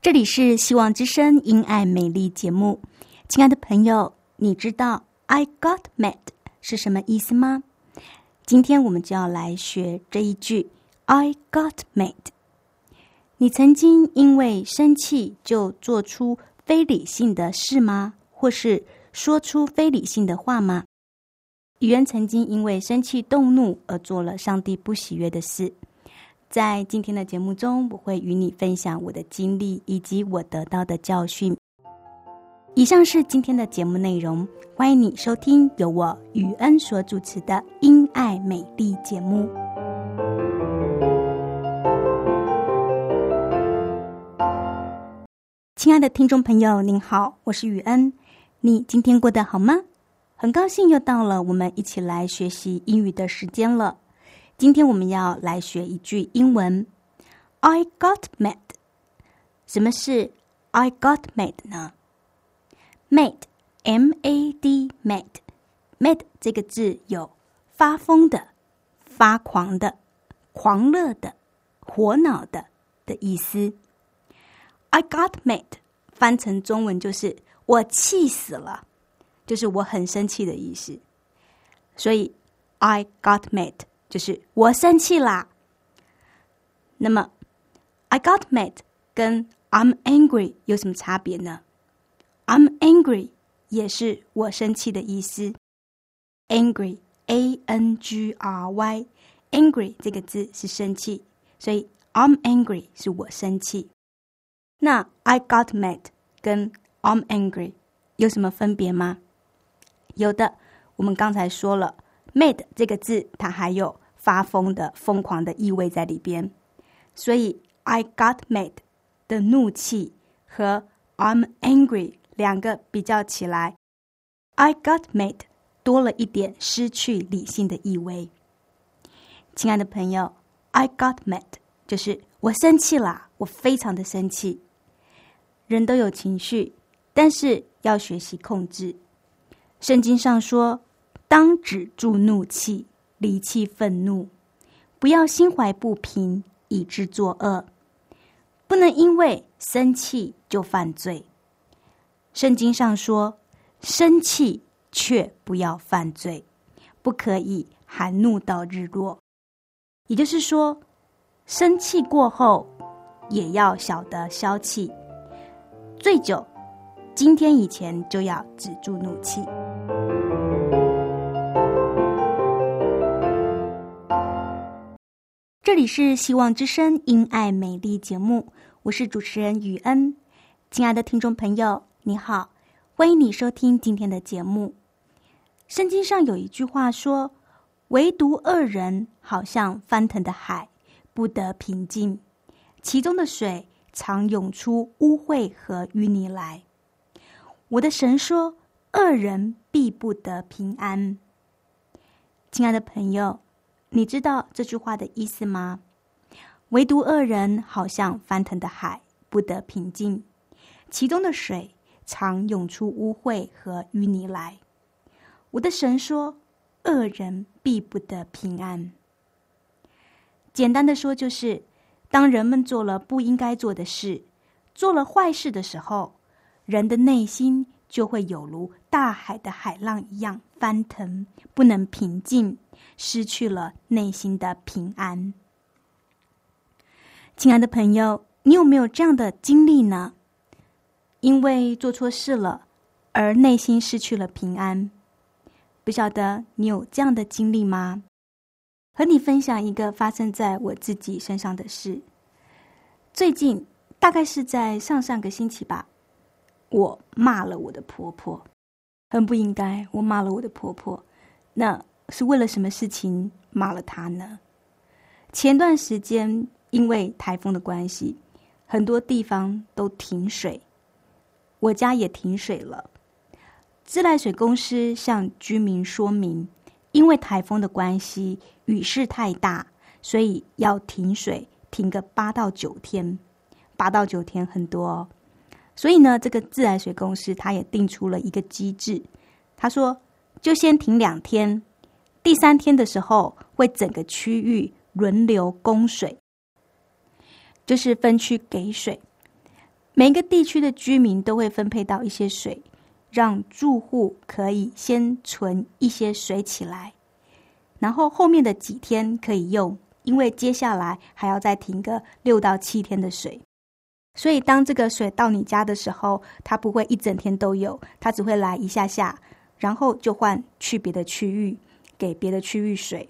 这里是希望之声因爱美丽节目，亲爱的朋友，你知道 "I got mad" 是什么意思吗？今天我们就要来学这一句 "I got mad"。你曾经因为生气就做出非理性的事吗？或是说出非理性的话吗？语言曾经因为生气动怒而做了上帝不喜悦的事。在今天的节目中，我会与你分享我的经历以及我得到的教训。以上是今天的节目内容，欢迎你收听由我雨恩所主持的《因爱美丽》节目。亲爱的听众朋友，您好，我是雨恩，你今天过得好吗？很高兴又到了我们一起来学习英语的时间了。今天我们要来学一句英文，I got mad。什么是 I got mad 呢？mad，M-A-D，mad，mad 这个字有发疯的、发狂的、狂热的、火恼的的意思。I got mad 翻成中文就是我气死了，就是我很生气的意思。所以 I got mad。就是我生气啦。那么，I got mad 跟 I'm angry 有什么差别呢？I'm angry 也是我生气的意思。Angry，A N G R Y，angry 这个字是生气，所以 I'm angry 是我生气。那 I got mad 跟 I'm angry 有什么分别吗？有的，我们刚才说了。Mad 这个字，它还有发疯的、疯狂的意味在里边，所以 I got mad 的怒气和 I'm angry 两个比较起来，I got mad 多了一点失去理性的意味。亲爱的朋友，I got mad 就是我生气啦，我非常的生气。人都有情绪，但是要学习控制。圣经上说。当止住怒气，离弃愤怒，不要心怀不平，以致作恶。不能因为生气就犯罪。圣经上说：“生气却不要犯罪，不可以含怒到日落。”也就是说，生气过后也要晓得消气。醉酒，今天以前就要止住怒气。这里是希望之声因爱美丽节目，我是主持人雨恩。亲爱的听众朋友，你好，欢迎你收听今天的节目。圣经上有一句话说：“唯独恶人好像翻腾的海，不得平静；其中的水常涌出污秽和淤泥来。”我的神说：“恶人必不得平安。”亲爱的朋友。你知道这句话的意思吗？唯独恶人好像翻腾的海，不得平静；其中的水常涌出污秽和淤泥来。我的神说：“恶人必不得平安。”简单的说，就是当人们做了不应该做的事，做了坏事的时候，人的内心就会有如大海的海浪一样翻腾，不能平静，失去了内心的平安。亲爱的朋友，你有没有这样的经历呢？因为做错事了，而内心失去了平安。不晓得你有这样的经历吗？和你分享一个发生在我自己身上的事。最近大概是在上上个星期吧，我骂了我的婆婆，很不应该。我骂了我的婆婆，那是为了什么事情骂了他呢？前段时间因为台风的关系，很多地方都停水，我家也停水了。自来水公司向居民说明，因为台风的关系，雨势太大，所以要停水，停个八到九天。八到九天很多，哦，所以呢，这个自来水公司他也定出了一个机制，他说就先停两天，第三天的时候会整个区域轮流供水，就是分区给水，每个地区的居民都会分配到一些水。让住户可以先存一些水起来，然后后面的几天可以用，因为接下来还要再停个六到七天的水。所以当这个水到你家的时候，它不会一整天都有，它只会来一下下，然后就换去别的区域给别的区域水。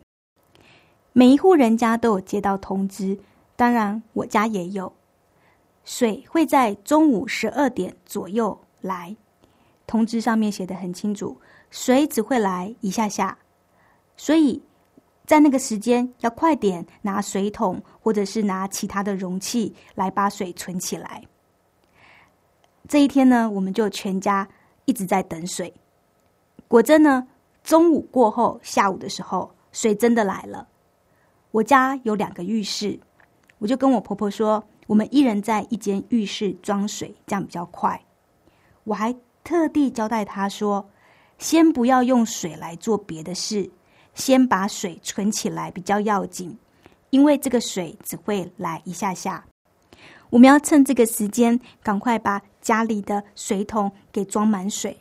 每一户人家都有接到通知，当然我家也有，水会在中午十二点左右来。通知上面写的很清楚，水只会来一下下，所以在那个时间要快点拿水桶或者是拿其他的容器来把水存起来。这一天呢，我们就全家一直在等水。果真呢，中午过后，下午的时候，水真的来了。我家有两个浴室，我就跟我婆婆说，我们一人在一间浴室装水，这样比较快。我还。特地交代他说：“先不要用水来做别的事，先把水存起来比较要紧，因为这个水只会来一下下。我们要趁这个时间，赶快把家里的水桶给装满水。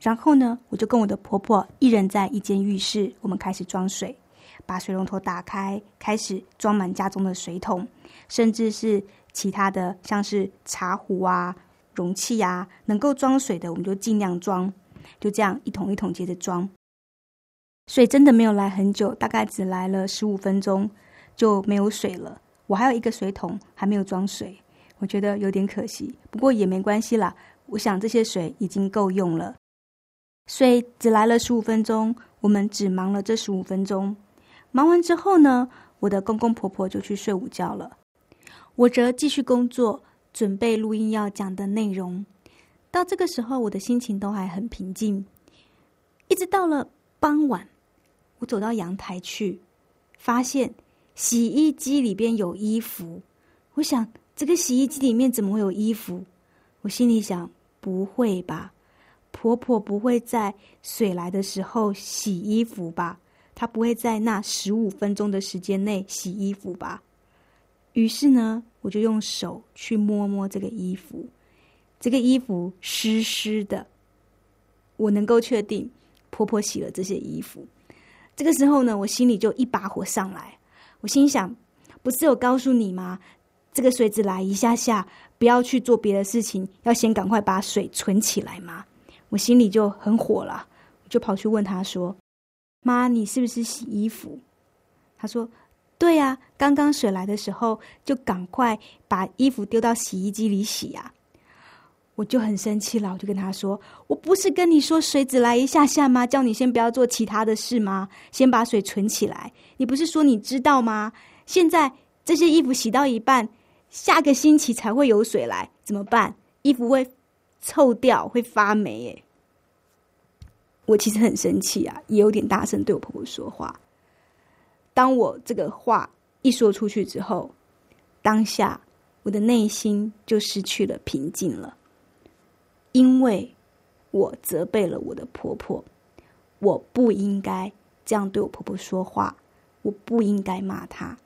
然后呢，我就跟我的婆婆一人在一间浴室，我们开始装水，把水龙头打开，开始装满家中的水桶，甚至是其他的，像是茶壶啊。”容器呀，能够装水的，我们就尽量装，就这样一桶一桶接着装。水真的没有来很久，大概只来了十五分钟就没有水了。我还有一个水桶还没有装水，我觉得有点可惜，不过也没关系啦。我想这些水已经够用了。所以只来了十五分钟，我们只忙了这十五分钟。忙完之后呢，我的公公婆婆就去睡午觉了，我则继续工作。准备录音要讲的内容，到这个时候我的心情都还很平静。一直到了傍晚，我走到阳台去，发现洗衣机里边有衣服。我想，这个洗衣机里面怎么会有衣服？我心里想，不会吧？婆婆不会在水来的时候洗衣服吧？她不会在那十五分钟的时间内洗衣服吧？于是呢，我就用手去摸摸这个衣服，这个衣服湿湿的，我能够确定婆婆洗了这些衣服。这个时候呢，我心里就一把火上来，我心想：不是有告诉你吗？这个水只来一下下，不要去做别的事情，要先赶快把水存起来吗？我心里就很火了，就跑去问他说：“妈，你是不是洗衣服？”他说。对呀，刚刚水来的时候，就赶快把衣服丢到洗衣机里洗呀。我就很生气了，我就跟他说：“我不是跟你说水只来一下下吗？叫你先不要做其他的事吗？先把水存起来。你不是说你知道吗？现在这些衣服洗到一半，下个星期才会有水来，怎么办？衣服会臭掉，会发霉。耶。我其实很生气啊，也有点大声对我婆婆说话。当我这个话一说出去之后，当下我的内心就失去了平静了，因为我责备了我的婆婆，我不应该这样对我婆婆说话，我不应该骂她。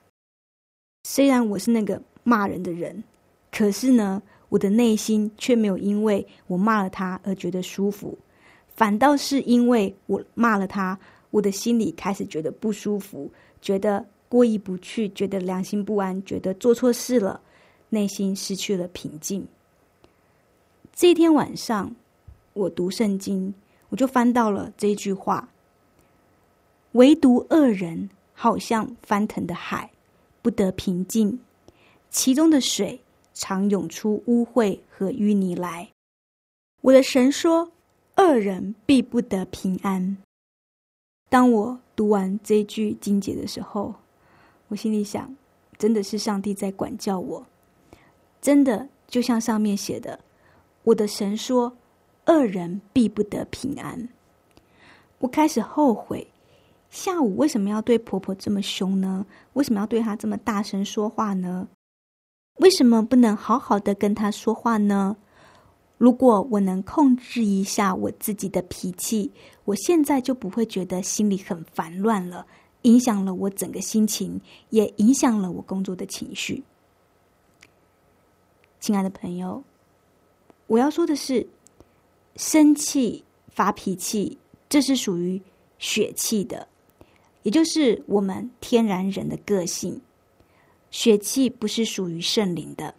虽然我是那个骂人的人，可是呢，我的内心却没有因为我骂了她而觉得舒服，反倒是因为我骂了他，我的心里开始觉得不舒服，觉得过意不去，觉得良心不安，觉得做错事了，内心失去了平静。这一天晚上，我读圣经，我就翻到了这句话：唯独恶人好像翻腾的海，不得平静。其中的水常涌出污秽和淤泥来。我的神说：“恶人必不得平安。”当我读完这句经节的时候，我心里想：真的是上帝在管教我，真的就像上面写的，我的神说：“恶人必不得平安。”我开始后悔，下午为什么要对婆婆这么凶呢？为什么要对她这么大声说话呢？为什么不能好好的跟她说话呢？如果我能控制一下我自己的脾气，我现在就不会觉得心里很烦乱了，影响了我整个心情，也影响了我工作的情绪。亲爱的朋友，我要说的是，生气、发脾气，这是属于血气的，也就是我们天然人的个性。血气不是属于圣灵的。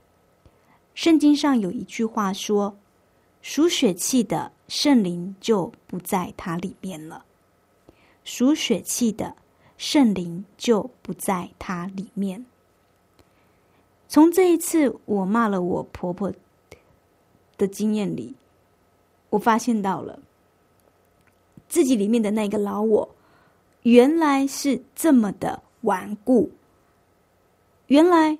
圣经上有一句话说：“属血气的圣灵就不在它里面了。”属血气的圣灵就不在它里面。从这一次我骂了我婆婆的经验里，我发现到了自己里面的那个老我，原来是这么的顽固。原来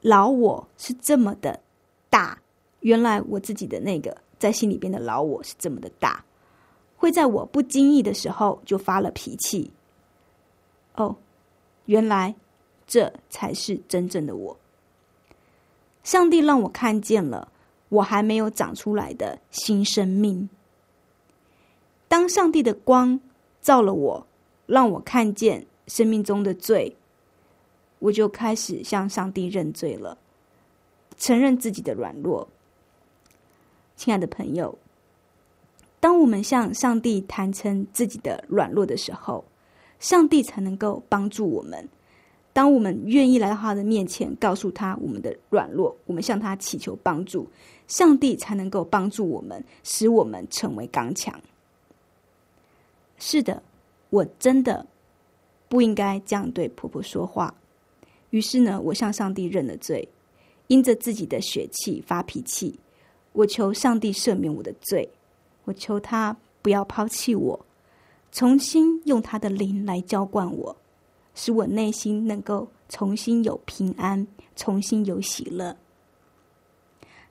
老我是这么的大，原来我自己的那个在心里边的老我是这么的大，会在我不经意的时候就发了脾气。哦，原来这才是真正的我。上帝让我看见了我还没有长出来的新生命。当上帝的光照了我，让我看见生命中的罪。我就开始向上帝认罪了，承认自己的软弱。亲爱的朋友，当我们向上帝坦诚自己的软弱的时候，上帝才能够帮助我们。当我们愿意来到他的面前，告诉他我们的软弱，我们向他祈求帮助，上帝才能够帮助我们，使我们成为刚强。是的，我真的不应该这样对婆婆说话。于是呢，我向上帝认了罪，因着自己的血气发脾气，我求上帝赦免我的罪，我求他不要抛弃我，重新用他的灵来浇灌我，使我内心能够重新有平安，重新有喜乐。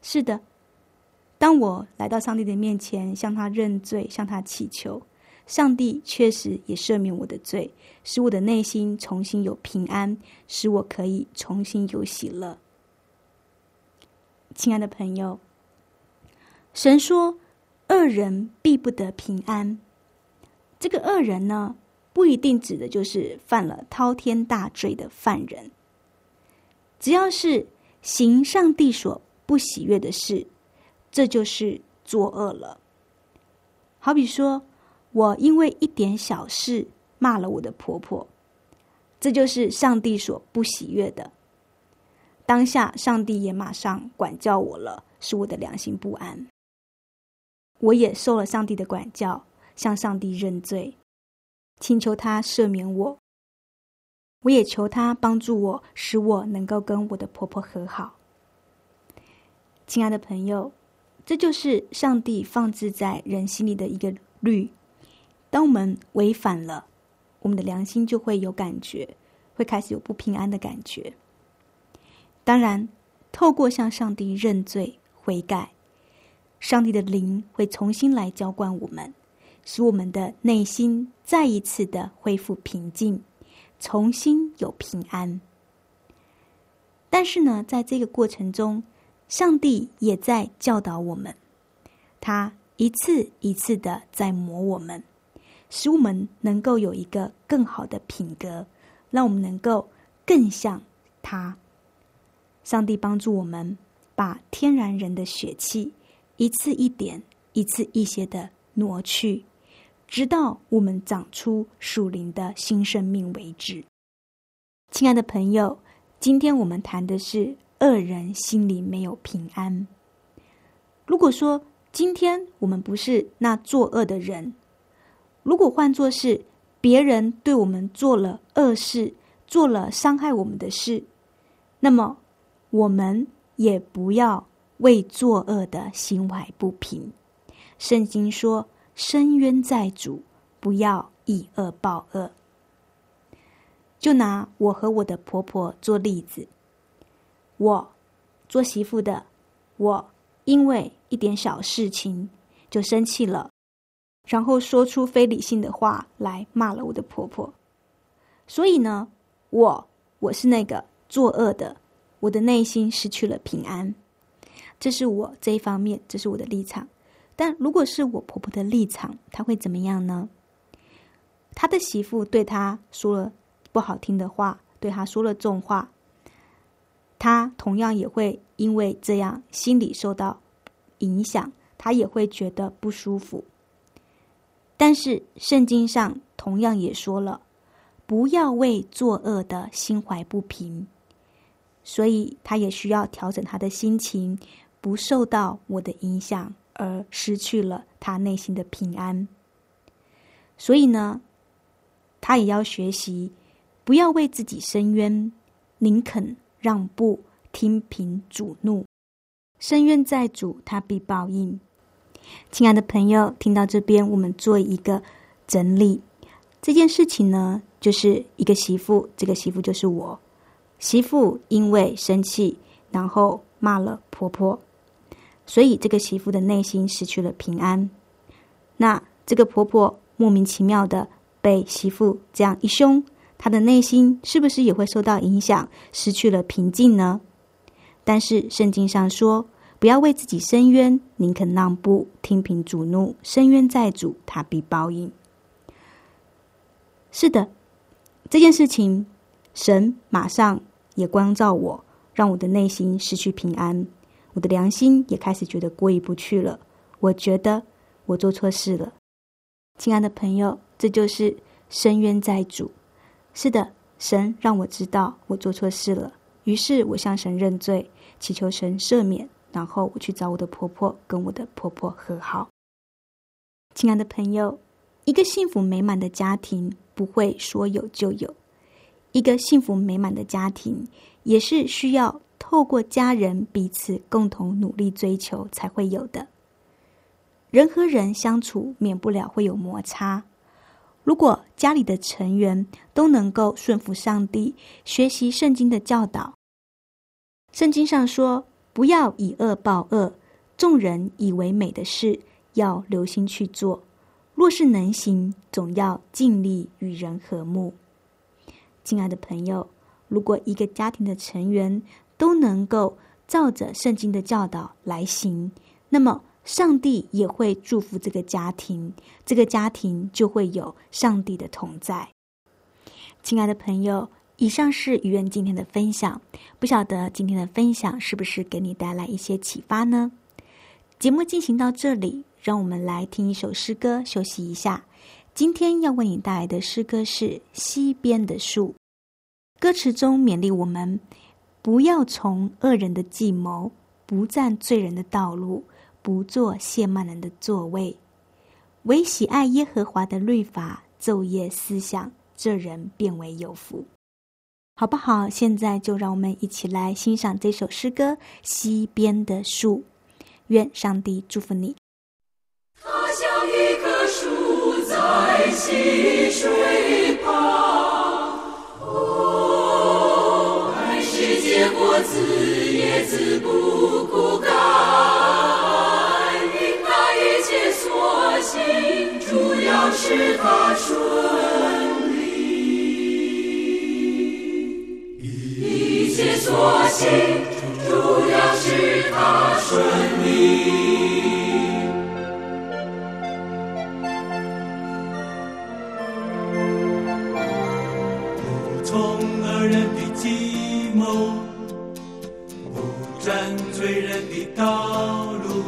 是的，当我来到上帝的面前，向他认罪，向他祈求。上帝确实也赦免我的罪，使我的内心重新有平安，使我可以重新有喜乐。亲爱的朋友，神说：“恶人必不得平安。”这个恶人呢，不一定指的就是犯了滔天大罪的犯人，只要是行上帝所不喜悦的事，这就是作恶了。好比说。我因为一点小事骂了我的婆婆，这就是上帝所不喜悦的。当下，上帝也马上管教我了，使我的良心不安。我也受了上帝的管教，向上帝认罪，请求他赦免我。我也求他帮助我，使我能够跟我的婆婆和好。亲爱的朋友，这就是上帝放置在人心里的一个律。当我们违反了，我们的良心就会有感觉，会开始有不平安的感觉。当然，透过向上帝认罪悔改，上帝的灵会重新来浇灌我们，使我们的内心再一次的恢复平静，重新有平安。但是呢，在这个过程中，上帝也在教导我们，他一次一次的在磨我们。使我们能够有一个更好的品格，让我们能够更像他。上帝帮助我们，把天然人的血气一次一点、一次一些的挪去，直到我们长出属灵的新生命为止。亲爱的朋友，今天我们谈的是恶人心里没有平安。如果说今天我们不是那作恶的人，如果换作是别人对我们做了恶事，做了伤害我们的事，那么我们也不要为作恶的心怀不平。圣经说：“深渊在主，不要以恶报恶。”就拿我和我的婆婆做例子，我做媳妇的，我因为一点小事情就生气了，然后说出非理性的话来骂了我的婆婆。所以呢，我我是那个作恶的，我的内心失去了平安。这是我这一方面，这是我的立场。但如果是我婆婆的立场，她会怎么样呢？她的媳妇对她说了。不好听的话，对他说了重话，她同样也会因为这样心里受到影响，她也会觉得不舒服。但是圣经上同样也说了，不要为作恶的心怀不平，所以她也需要调整她的心情，不受到我的影响而失去了他内心的平安。所以呢，他也要学习。不要为自己伸冤，宁肯让步，听凭主怒。深冤在主，他必报应。亲爱的朋友，听到这边，我们做一个整理。这件事情呢，就是一个媳妇，这个媳妇就是我。媳妇因为生气，然后骂了婆婆，所以这个媳妇的内心失去了平安。那这个婆婆莫名其妙的被媳妇这样一凶。她的内心是不是也会受到影响，失去了平静呢？但是圣经上说，不要为自己伸冤，宁肯让步，听凭主怒。伸冤在主，他必报应。是的，这件事情，神马上也光照我，让我的内心失去平安，我的良心也开始觉得过意不去了。我觉得我做错事了，亲爱的朋友，这就是深冤在主。是的，神让我知道我做错事了，于是我向神认罪，祈求神赦免，然后我去找我的婆婆，跟我的婆婆和好。亲爱的朋友，一个幸福美满的家庭不会说有就有，一个幸福美满的家庭也是需要透过家人彼此共同努力追求才会有的。人和人相处，免不了会有摩擦。如果家里的成员都能够顺服上帝，学习圣经的教导，圣经上说：“不要以恶报恶，众人以为美的事，要留心去做。若是能行，总要尽力与人和睦。”亲爱的朋友，如果一个家庭的成员都能够照着圣经的教导来行，那么。上帝也会祝福这个家庭，这个家庭就会有上帝的同在。亲爱的朋友，以上是愚人今天的分享，不晓得今天的分享是不是给你带来一些启发呢？节目进行到这里，让我们来听一首诗歌休息一下。今天要为你带来的诗歌是《西边的树》，歌词中勉励我们不要从恶人的计谋，不占罪人的道路。不做亵慢人的座位，唯喜爱耶和华的律法，昼夜思想，这人变为有福，好不好？现在就让我们一起来欣赏这首诗歌《西边的树》，愿上帝祝福你。它像一棵树在溪水子也自不苦干，应那一切所行，主要使他顺利。一切所行，主要使他顺利。道路，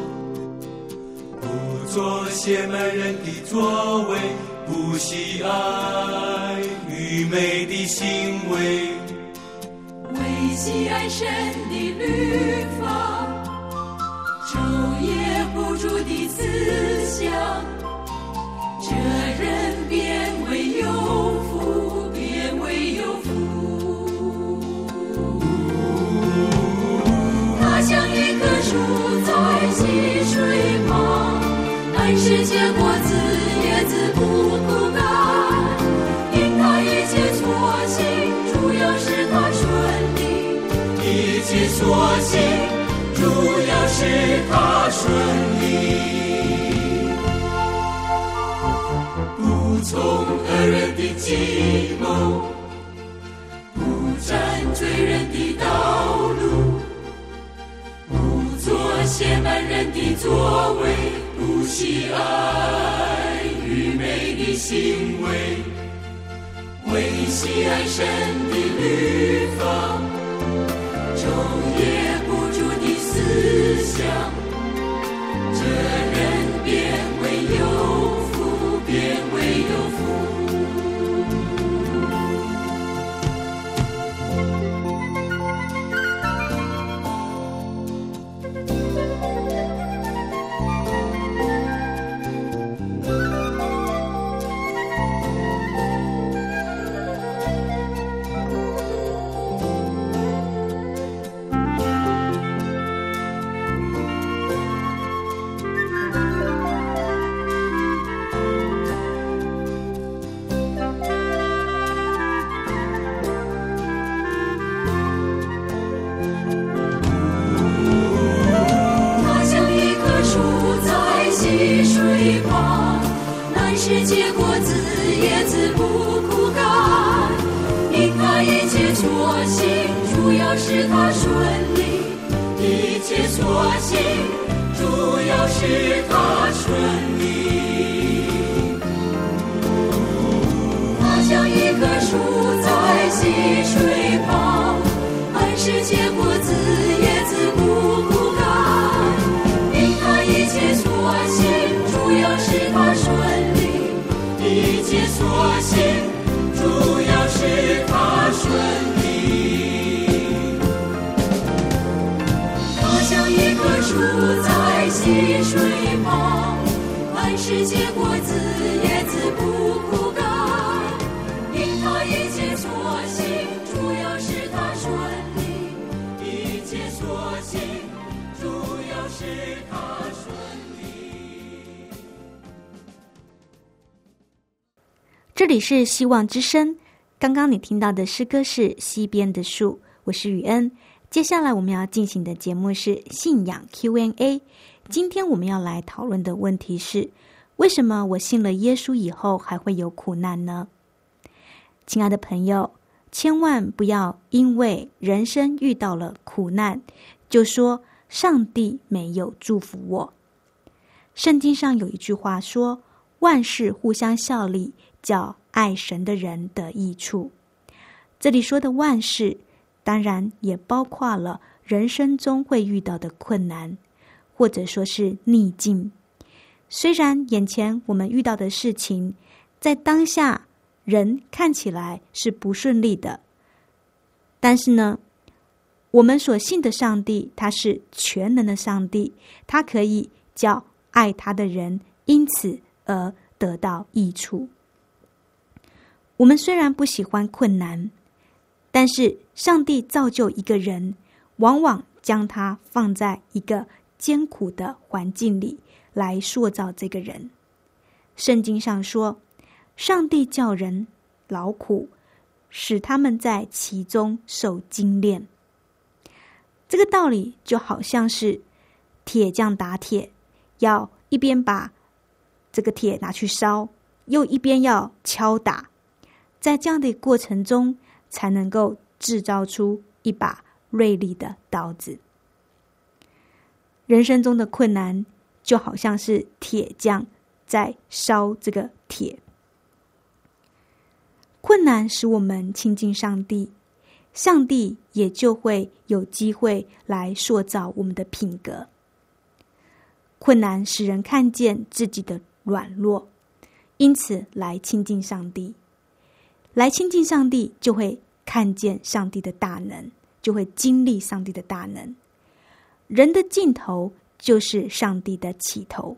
不做亵慢人的作为，不喜爱愚昧的行为。为喜爱神的律法，昼夜不住的思想，这人变为有福，使他顺利。不从恶人的计谋，不占罪人的道路，不做亵慢人的作为，不喜爱愚昧的行为，为喜爱神的律法。思水旁，按时结果子，叶子不枯干。因它一切所行，主要是它顺利。一切所行，主要是它顺利。这里是希望之声。刚刚你听到的诗歌是《西边的树》，我是雨恩。接下来我们要进行的节目是信仰 Q&A。今天我们要来讨论的问题是：为什么我信了耶稣以后还会有苦难呢？亲爱的朋友，千万不要因为人生遇到了苦难，就说上帝没有祝福我。圣经上有一句话说：“万事互相效力，叫爱神的人得益处。”这里说的万事，当然也包括了人生中会遇到的困难，或者说是逆境。虽然眼前我们遇到的事情，在当下人看起来是不顺利的，但是呢，我们所信的上帝，他是全能的上帝，他可以叫爱他的人因此而得到益处。我们虽然不喜欢困难，但是上帝造就一个人，往往将他放在一个艰苦的环境里来塑造这个人。圣经上说，上帝叫人劳苦，使他们在其中受精炼。这个道理就好像是铁匠打铁，要一边把这个铁拿去烧，又一边要敲打，在这样的过程中，才能够制造出一把锐利的刀子。人生中的困难，就好像是铁匠在烧这个铁。困难使我们亲近上帝，上帝也就会有机会来塑造我们的品格。困难使人看见自己的软弱，因此来亲近上帝。来亲近上帝，就会看见上帝的大能，就会经历上帝的大能。人的尽头就是上帝的起头。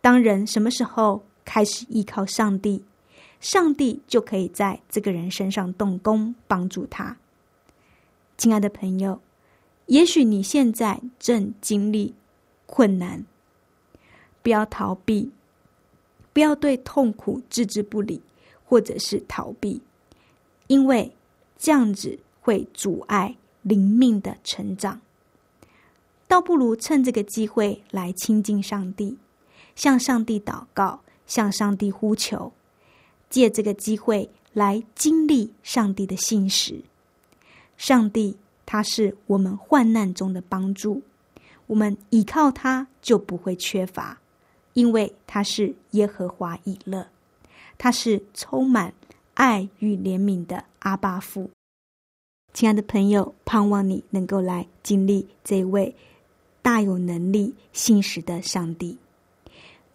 当人什么时候开始依靠上帝，上帝就可以在这个人身上动工，帮助他。亲爱的朋友，也许你现在正经历。困难，不要逃避，不要对痛苦置之不理，或者是逃避，因为这样子会阻碍灵命的成长。倒不如趁这个机会来亲近上帝，向上帝祷告，向上帝呼求，借这个机会来经历上帝的信实。上帝，他是我们患难中的帮助。我们依靠他就不会缺乏，因为他是耶和华以勒，他是充满爱与怜悯的阿巴父。亲爱的朋友，盼望你能够来经历这位大有能力、信实的上帝。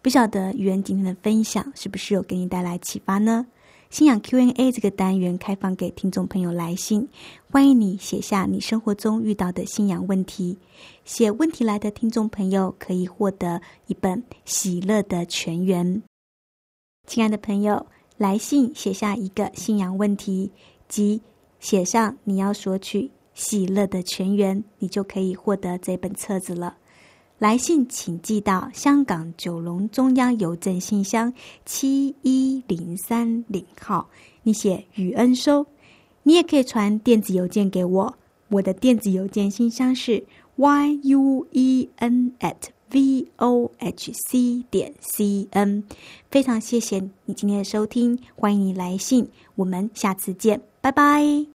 不晓得愚人今天的分享是不是有给你带来启发呢？信仰 Q&A 这个单元开放给听众朋友来信，欢迎你写下你生活中遇到的信仰问题。写问题来的听众朋友可以获得一本《喜乐的全员》。亲爱的朋友，来信写下一个信仰问题，及写上你要索取《喜乐的全员》，你就可以获得这本册子了。来信请寄到香港九龙中央邮政信箱七一零三零号，你写“雨恩收”。你也可以传电子邮件给我，我的电子邮件信箱是 y u e n at v o h c 点 c n。非常谢谢你今天的收听，欢迎你来信，我们下次见，拜拜。